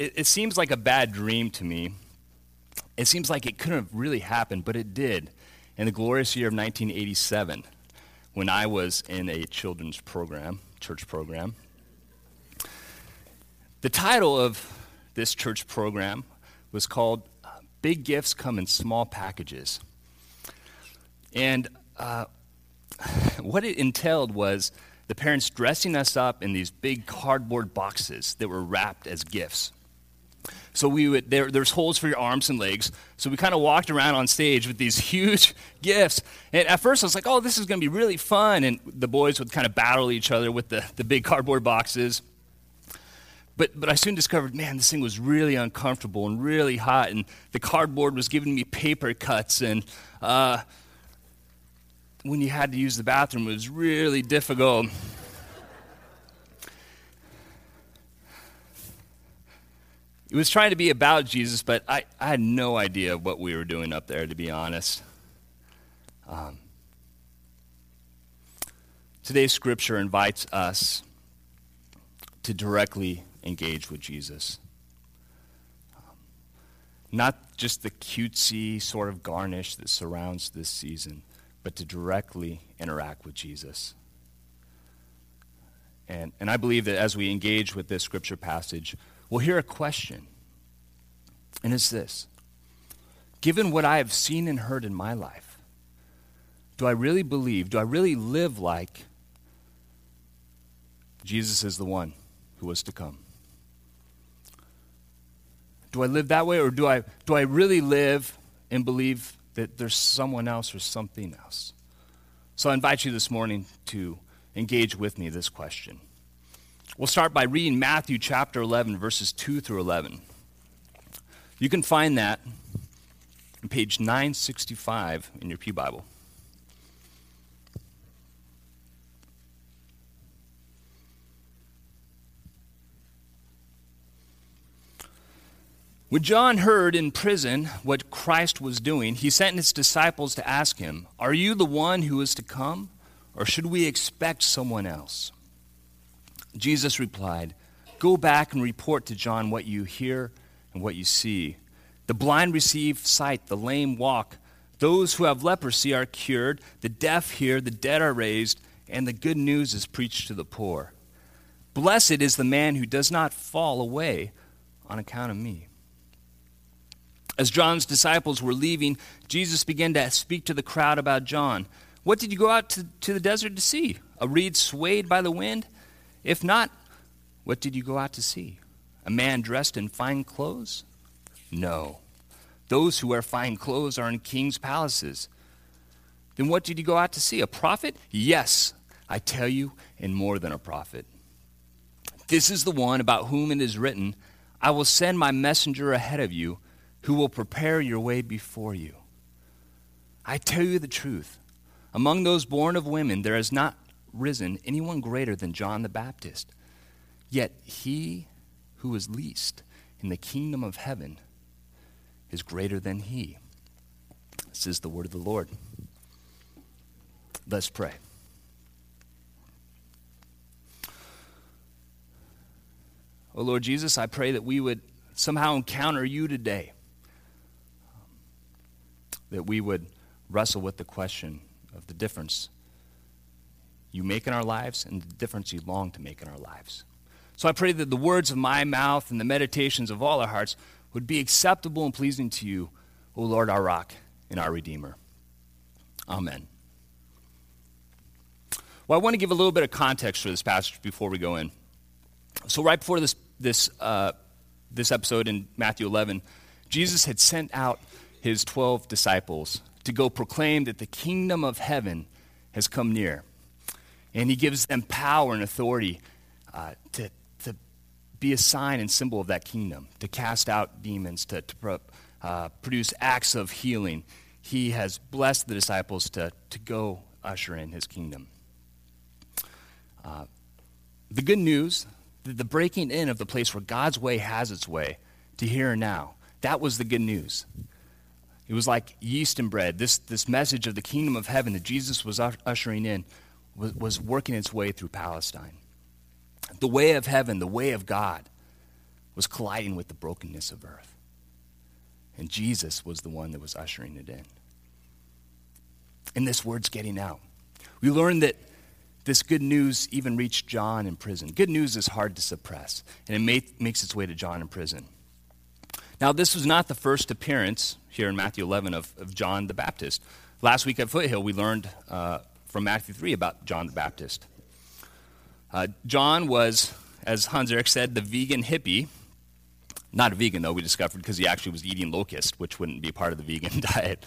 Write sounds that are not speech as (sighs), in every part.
it, it seems like a bad dream to me. It seems like it couldn't have really happened, but it did in the glorious year of 1987 when I was in a children's program, church program. The title of this church program was called uh, Big Gifts Come in Small Packages. And uh, (sighs) what it entailed was the parents dressing us up in these big cardboard boxes that were wrapped as gifts. So we would there, there's holes for your arms and legs. So we kind of walked around on stage with these (laughs) huge gifts. And at first I was like, oh, this is going to be really fun. And the boys would kind of battle each other with the, the big cardboard boxes. But, but I soon discovered, man, this thing was really uncomfortable and really hot. And the cardboard was giving me paper cuts. And uh, when you had to use the bathroom, it was really difficult. It was trying to be about Jesus, but I, I had no idea what we were doing up there, to be honest. Um, today's scripture invites us to directly engage with Jesus. Um, not just the cutesy sort of garnish that surrounds this season, but to directly interact with Jesus. And, and I believe that as we engage with this scripture passage, we'll hear a question. And it's this Given what I have seen and heard in my life, do I really believe, do I really live like Jesus is the one who was to come? Do I live that way, or do I, do I really live and believe that there's someone else or something else? So I invite you this morning to engage with me this question. We'll start by reading Matthew chapter 11, verses 2 through 11. You can find that on page 965 in your Pew Bible. When John heard in prison what Christ was doing, he sent his disciples to ask him, Are you the one who is to come, or should we expect someone else? Jesus replied, Go back and report to John what you hear and what you see. The blind receive sight, the lame walk, those who have leprosy are cured, the deaf hear, the dead are raised, and the good news is preached to the poor. Blessed is the man who does not fall away on account of me. As John's disciples were leaving, Jesus began to speak to the crowd about John. What did you go out to, to the desert to see? A reed swayed by the wind? If not, what did you go out to see? A man dressed in fine clothes? No. Those who wear fine clothes are in king's palaces. Then what did you go out to see? A prophet? Yes, I tell you, and more than a prophet. This is the one about whom it is written, I will send my messenger ahead of you, who will prepare your way before you. I tell you the truth. Among those born of women, there has not risen anyone greater than John the Baptist. Yet he who is least in the kingdom of heaven is greater than he. This is the word of the Lord. Let's pray. Oh Lord Jesus, I pray that we would somehow encounter you today. That we would wrestle with the question of the difference you make in our lives and the difference you long to make in our lives. So I pray that the words of my mouth and the meditations of all our hearts would be acceptable and pleasing to you, O Lord, our rock and our Redeemer. Amen. Well, I want to give a little bit of context for this passage before we go in. So, right before this, this, uh, this episode in Matthew 11, Jesus had sent out his 12 disciples to go proclaim that the kingdom of heaven has come near. And he gives them power and authority uh, to, be a sign and symbol of that kingdom, to cast out demons, to, to uh, produce acts of healing. He has blessed the disciples to, to go usher in his kingdom. Uh, the good news, the, the breaking in of the place where God's way has its way to here and now, that was the good news. It was like yeast and bread. This, this message of the kingdom of heaven that Jesus was ushering in was, was working its way through Palestine. The way of heaven, the way of God, was colliding with the brokenness of earth. And Jesus was the one that was ushering it in. And this word's getting out. We learned that this good news even reached John in prison. Good news is hard to suppress, and it makes its way to John in prison. Now, this was not the first appearance here in Matthew 11 of, of John the Baptist. Last week at Foothill, we learned uh, from Matthew 3 about John the Baptist. Uh, John was, as Hans Eric said, the vegan hippie. Not a vegan, though, we discovered, because he actually was eating locust, which wouldn't be part of the vegan (laughs) diet.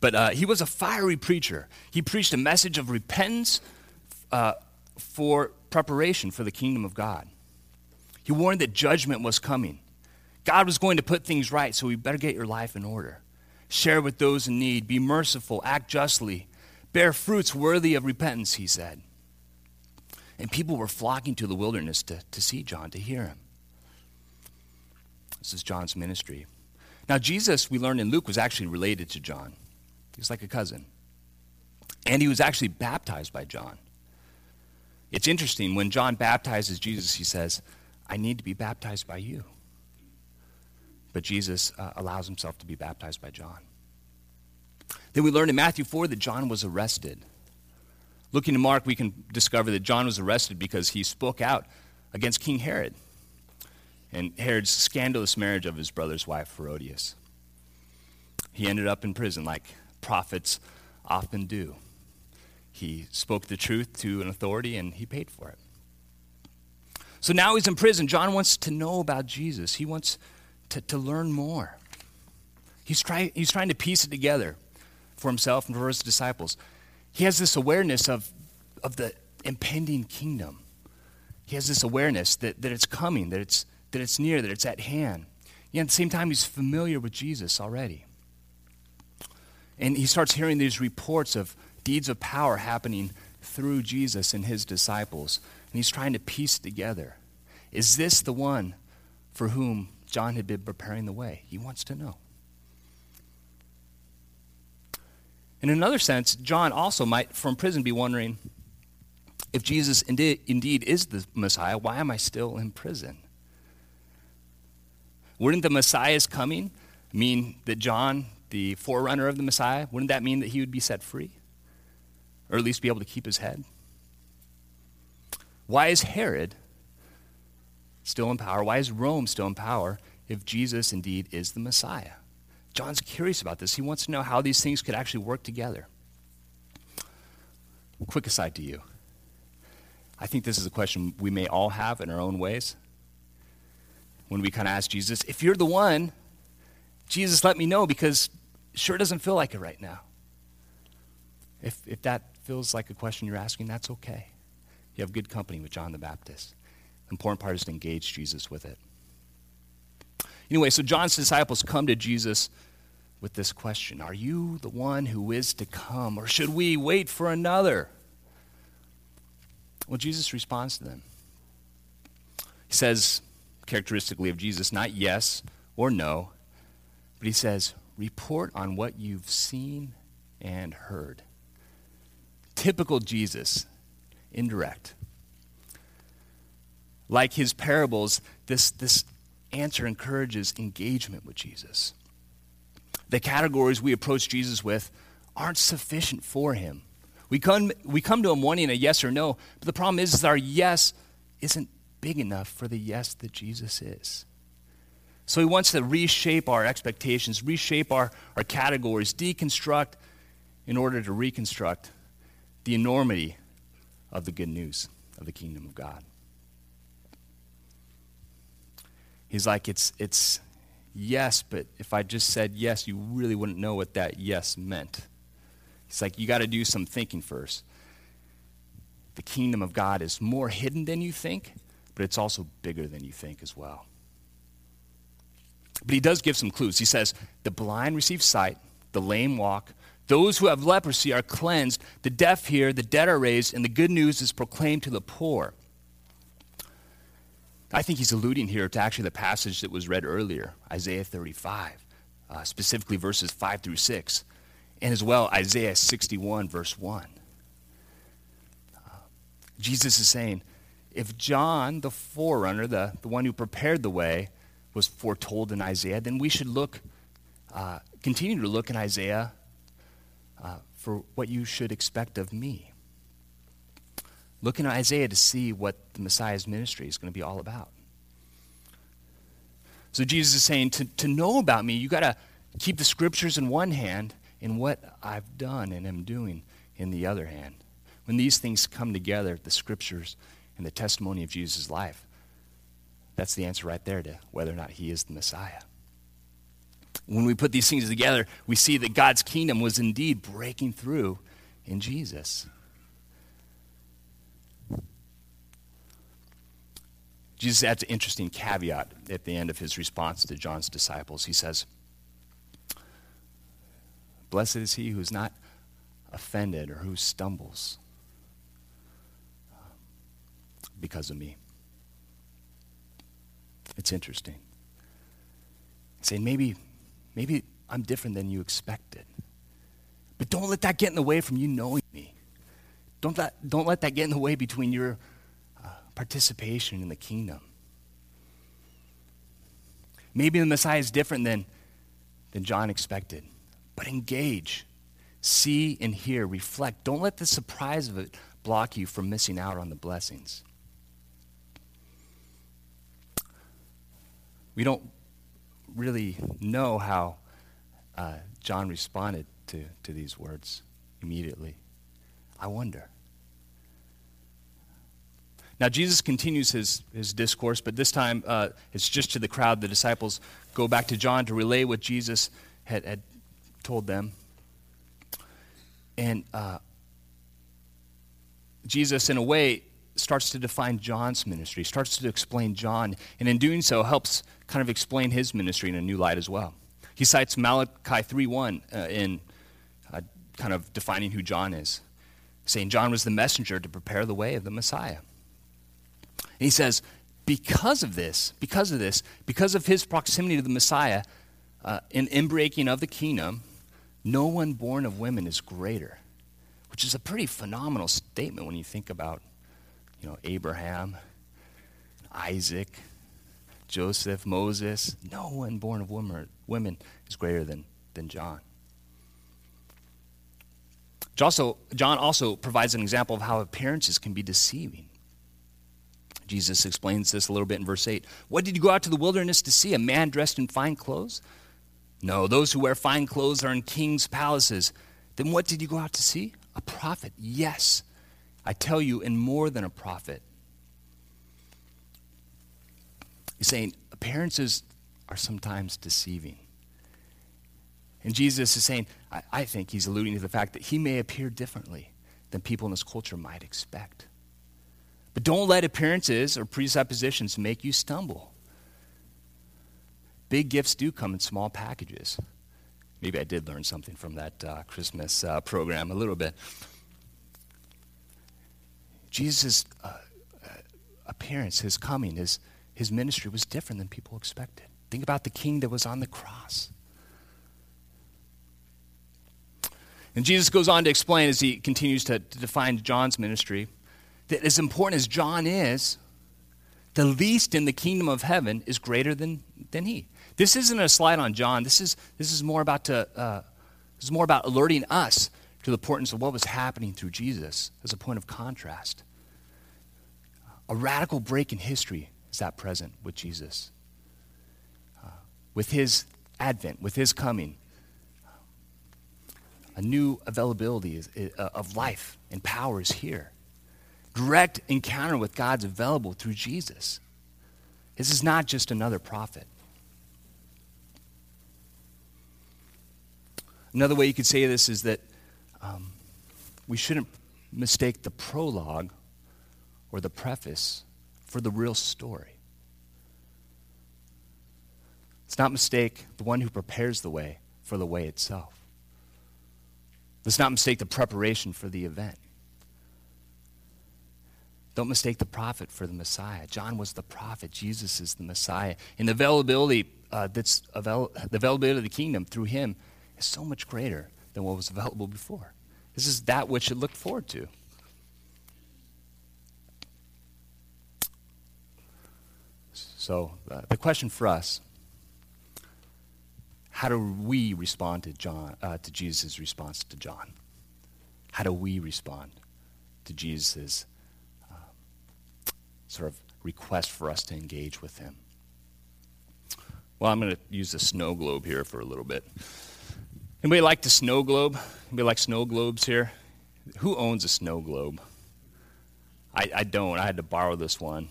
But uh, he was a fiery preacher. He preached a message of repentance uh, for preparation for the kingdom of God. He warned that judgment was coming. God was going to put things right, so we better get your life in order. Share with those in need, be merciful, act justly, bear fruits worthy of repentance, he said. And people were flocking to the wilderness to, to see John, to hear him. This is John's ministry. Now, Jesus, we learned in Luke, was actually related to John. He was like a cousin. And he was actually baptized by John. It's interesting, when John baptizes Jesus, he says, I need to be baptized by you. But Jesus uh, allows himself to be baptized by John. Then we learn in Matthew 4 that John was arrested. Looking to Mark, we can discover that John was arrested because he spoke out against King Herod and Herod's scandalous marriage of his brother's wife, Herodias. He ended up in prison like prophets often do. He spoke the truth to an authority and he paid for it. So now he's in prison. John wants to know about Jesus. He wants to, to learn more. He's, try, he's trying to piece it together for himself and for his disciples. He has this awareness of, of the impending kingdom. He has this awareness that, that it's coming, that it's, that it's near, that it's at hand. Yet at the same time, he's familiar with Jesus already. And he starts hearing these reports of deeds of power happening through Jesus and his disciples. And he's trying to piece together. Is this the one for whom John had been preparing the way. He wants to know. In another sense, John also might, from prison, be wondering if Jesus indeed, indeed is the Messiah, why am I still in prison? Wouldn't the Messiah's coming mean that John, the forerunner of the Messiah, wouldn't that mean that he would be set free? Or at least be able to keep his head? Why is Herod still in power? Why is Rome still in power if Jesus indeed is the Messiah? John's curious about this. He wants to know how these things could actually work together. Quick aside to you. I think this is a question we may all have in our own ways. When we kind of ask Jesus, if you're the one, Jesus, let me know because it sure doesn't feel like it right now. If, if that feels like a question you're asking, that's okay. You have good company with John the Baptist. The important part is to engage Jesus with it. Anyway, so John's disciples come to Jesus with this question Are you the one who is to come, or should we wait for another? Well, Jesus responds to them. He says, characteristically of Jesus, not yes or no, but he says, report on what you've seen and heard. Typical Jesus, indirect like his parables, this, this answer encourages engagement with Jesus. The categories we approach Jesus with aren't sufficient for him. We come, we come to him wanting a yes or no, but the problem is, is our yes isn't big enough for the yes that Jesus is. So he wants to reshape our expectations, reshape our, our categories, deconstruct in order to reconstruct the enormity of the good news of the kingdom of God. He's like, it's, it's yes, but if I just said yes, you really wouldn't know what that yes meant. He's like, you got to do some thinking first. The kingdom of God is more hidden than you think, but it's also bigger than you think as well. But he does give some clues. He says, the blind receive sight, the lame walk, those who have leprosy are cleansed, the deaf hear, the dead are raised, and the good news is proclaimed to the poor. I think he's alluding here to actually the passage that was read earlier, Isaiah 35, uh, specifically verses 5 through 6, and as well Isaiah 61, verse 1. Uh, Jesus is saying, if John, the forerunner, the, the one who prepared the way, was foretold in Isaiah, then we should look, uh, continue to look in Isaiah uh, for what you should expect of me. Look in Isaiah to see what the Messiah's ministry is going to be all about. So Jesus is saying to, to know about me, you got to keep the scriptures in one hand and what I've done and am doing in the other hand. When these things come together, the scriptures and the testimony of Jesus' life, that's the answer right there to whether or not he is the Messiah. When we put these things together, we see that God's kingdom was indeed breaking through in Jesus. Jesus adds an interesting caveat at the end of his response to John's disciples. He says, Blessed is he who is not offended or who stumbles because of me. It's interesting. Saying maybe, maybe I'm different than you expected. But don't let that get in the way from you knowing me. Don't let, don't let that get in the way between your participation in the kingdom. Maybe the Messiah is different than, than John expected, but engage, see and hear, reflect. Don't let the surprise of it block you from missing out on the blessings. We don't really know how uh, John responded to, to these words immediately. I wonder. Now, Jesus continues his, his discourse, but this time uh, it's just to the crowd. The disciples go back to John to relay what Jesus had, had told them. And uh, Jesus, in a way, starts to define John's ministry, starts to explain John, and in doing so, helps kind of explain his ministry in a new light as well. He cites Malachi 3.1 uh, in uh, kind of defining who John is, saying John was the messenger to prepare the way of the Messiah. And he says, because of this, because of this, because of his proximity to the Messiah, uh, in inbreaking of the kingdom, no one born of women is greater, which is a pretty phenomenal statement when you think about, you know, Abraham, Isaac, Joseph, Moses. No one born of woman, women is greater than, than John. John also provides an example of how appearances can be deceiving. Jesus explains this a little bit in verse 8. What did you go out to the wilderness to see? A man dressed in fine clothes? No, those who wear fine clothes are in kings' palaces. Then what did you go out to see? A prophet. Yes, I tell you, and more than a prophet. He's saying appearances are sometimes deceiving. And Jesus is saying, I, I think he's alluding to the fact that he may appear differently than people in this culture might expect. But don't let appearances or presuppositions make you stumble. Big gifts do come in small packages. Maybe I did learn something from that uh, Christmas uh, program a little bit. Jesus' uh, uh, appearance, his coming, his, his ministry was different than people expected. Think about the king that was on the cross. And Jesus goes on to explain as he continues to, to define John's ministry that as important as John is, the least in the kingdom of heaven is greater than, than he. This isn't a slide on John. This is, this is more about to, uh, this is more about alerting us to the importance of what was happening through Jesus as a point of contrast. A radical break in history is that present with Jesus. Uh, with his advent, with his coming, a new availability uh, of life and power is here direct encounter with God's available through Jesus. This is not just another prophet. Another way you could say this is that um, we shouldn't mistake the prologue or the preface for the real story. Let's not mistake the one who prepares the way for the way itself. Let's not mistake the preparation for the event. Don't mistake the prophet for the Messiah. John was the prophet. Jesus is the Messiah. And the availability uh, that's avail- the availability of the kingdom through him is so much greater than what was available before. This is that which it looked forward to. So, uh, the question for us how do we respond to, John, uh, to Jesus' response to John? How do we respond to Jesus' sort of request for us to engage with him? Well, I'm going to use the snow globe here for a little bit. Anybody like the snow globe? Anybody like snow globes here? Who owns a snow globe? I, I don't. I had to borrow this one.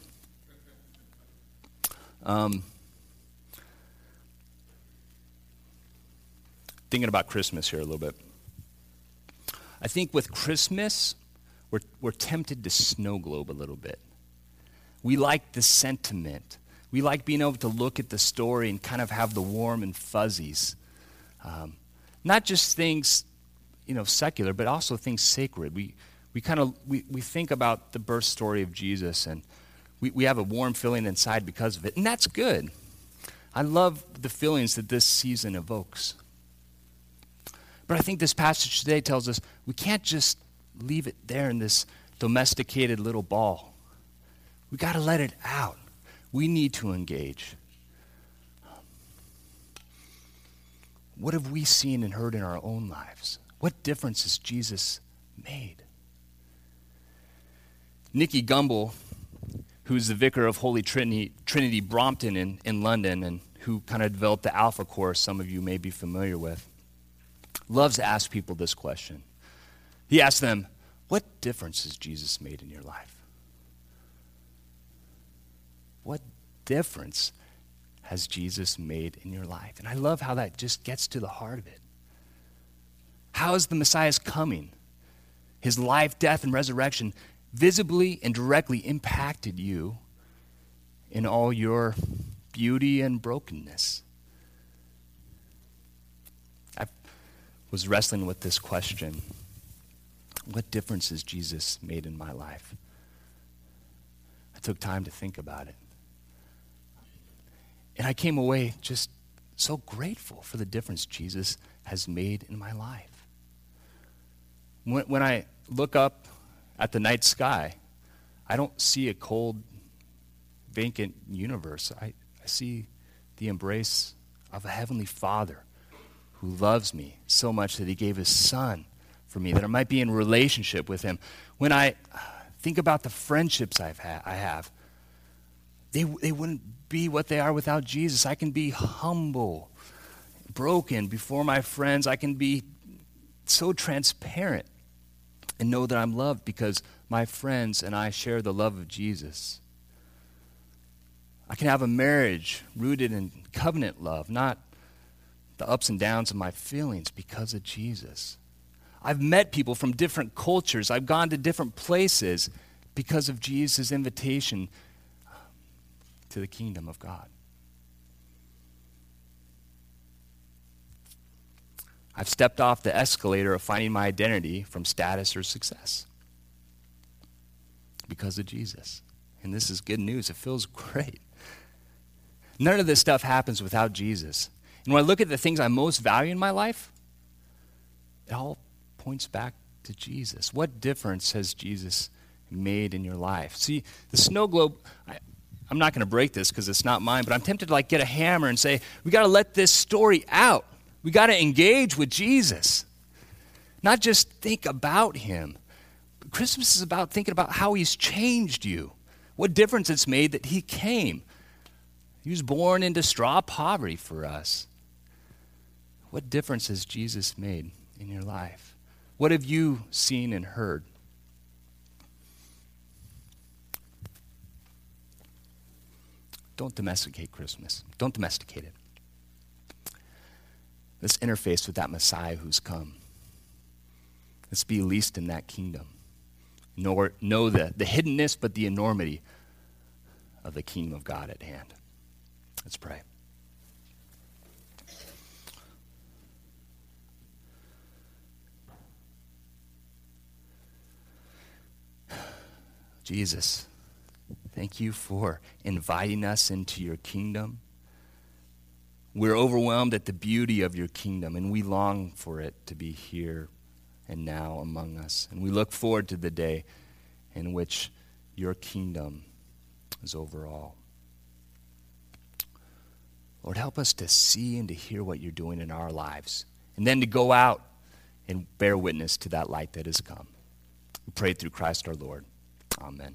Um, thinking about Christmas here a little bit. I think with Christmas, we're, we're tempted to snow globe a little bit. We like the sentiment. We like being able to look at the story and kind of have the warm and fuzzies. Um, not just things, you know, secular, but also things sacred. We, we kind of we, we think about the birth story of Jesus and we, we have a warm feeling inside because of it. And that's good. I love the feelings that this season evokes. But I think this passage today tells us we can't just leave it there in this domesticated little ball. We got to let it out. We need to engage. What have we seen and heard in our own lives? What difference has Jesus made? Nicky Gumbel, who's the vicar of Holy Trinity, Trinity Brompton in, in London, and who kind of developed the Alpha course, some of you may be familiar with, loves to ask people this question. He asks them, What difference has Jesus made in your life? What difference has Jesus made in your life? And I love how that just gets to the heart of it. How is the Messiah's coming? His life, death, and resurrection visibly and directly impacted you in all your beauty and brokenness. I was wrestling with this question What difference has Jesus made in my life? I took time to think about it. And I came away just so grateful for the difference Jesus has made in my life. When, when I look up at the night sky, I don't see a cold, vacant universe. I, I see the embrace of a heavenly Father who loves me so much that he gave his Son for me, that I might be in relationship with him. When I think about the friendships I've ha- I have, they, they wouldn't be what they are without Jesus. I can be humble, broken before my friends. I can be so transparent and know that I'm loved because my friends and I share the love of Jesus. I can have a marriage rooted in covenant love, not the ups and downs of my feelings because of Jesus. I've met people from different cultures. I've gone to different places because of Jesus' invitation the kingdom of God. I've stepped off the escalator of finding my identity from status or success because of Jesus. And this is good news. It feels (laughs) great. None of this stuff happens without Jesus. And when I look at the things I most value in my life, it all points back to Jesus. What difference has Jesus made in your life? See, the snow globe, I, I'm not going to break this because it's not mine, but I'm tempted to like get a hammer and say, we got to let this story out. We got to engage with Jesus, not just think about him. Christmas is about thinking about how he's changed you, what difference it's made that he came. He was born into straw poverty for us. What difference has Jesus made in your life? What have you seen and heard? Don't domesticate Christmas. Don't domesticate it. Let's interface with that Messiah who's come. Let's be least in that kingdom. Know, know the, the hiddenness, but the enormity of the kingdom of God at hand. Let's pray. (sighs) Jesus, thank you for inviting us into your kingdom. We're overwhelmed at the beauty of your kingdom, and we long for it to be here and now among us. And we look forward to the day in which your kingdom is over all. Lord, help us to see and to hear what you're doing in our lives, and then to go out and bear witness to that light that has come. We pray through Christ our Lord. Amen.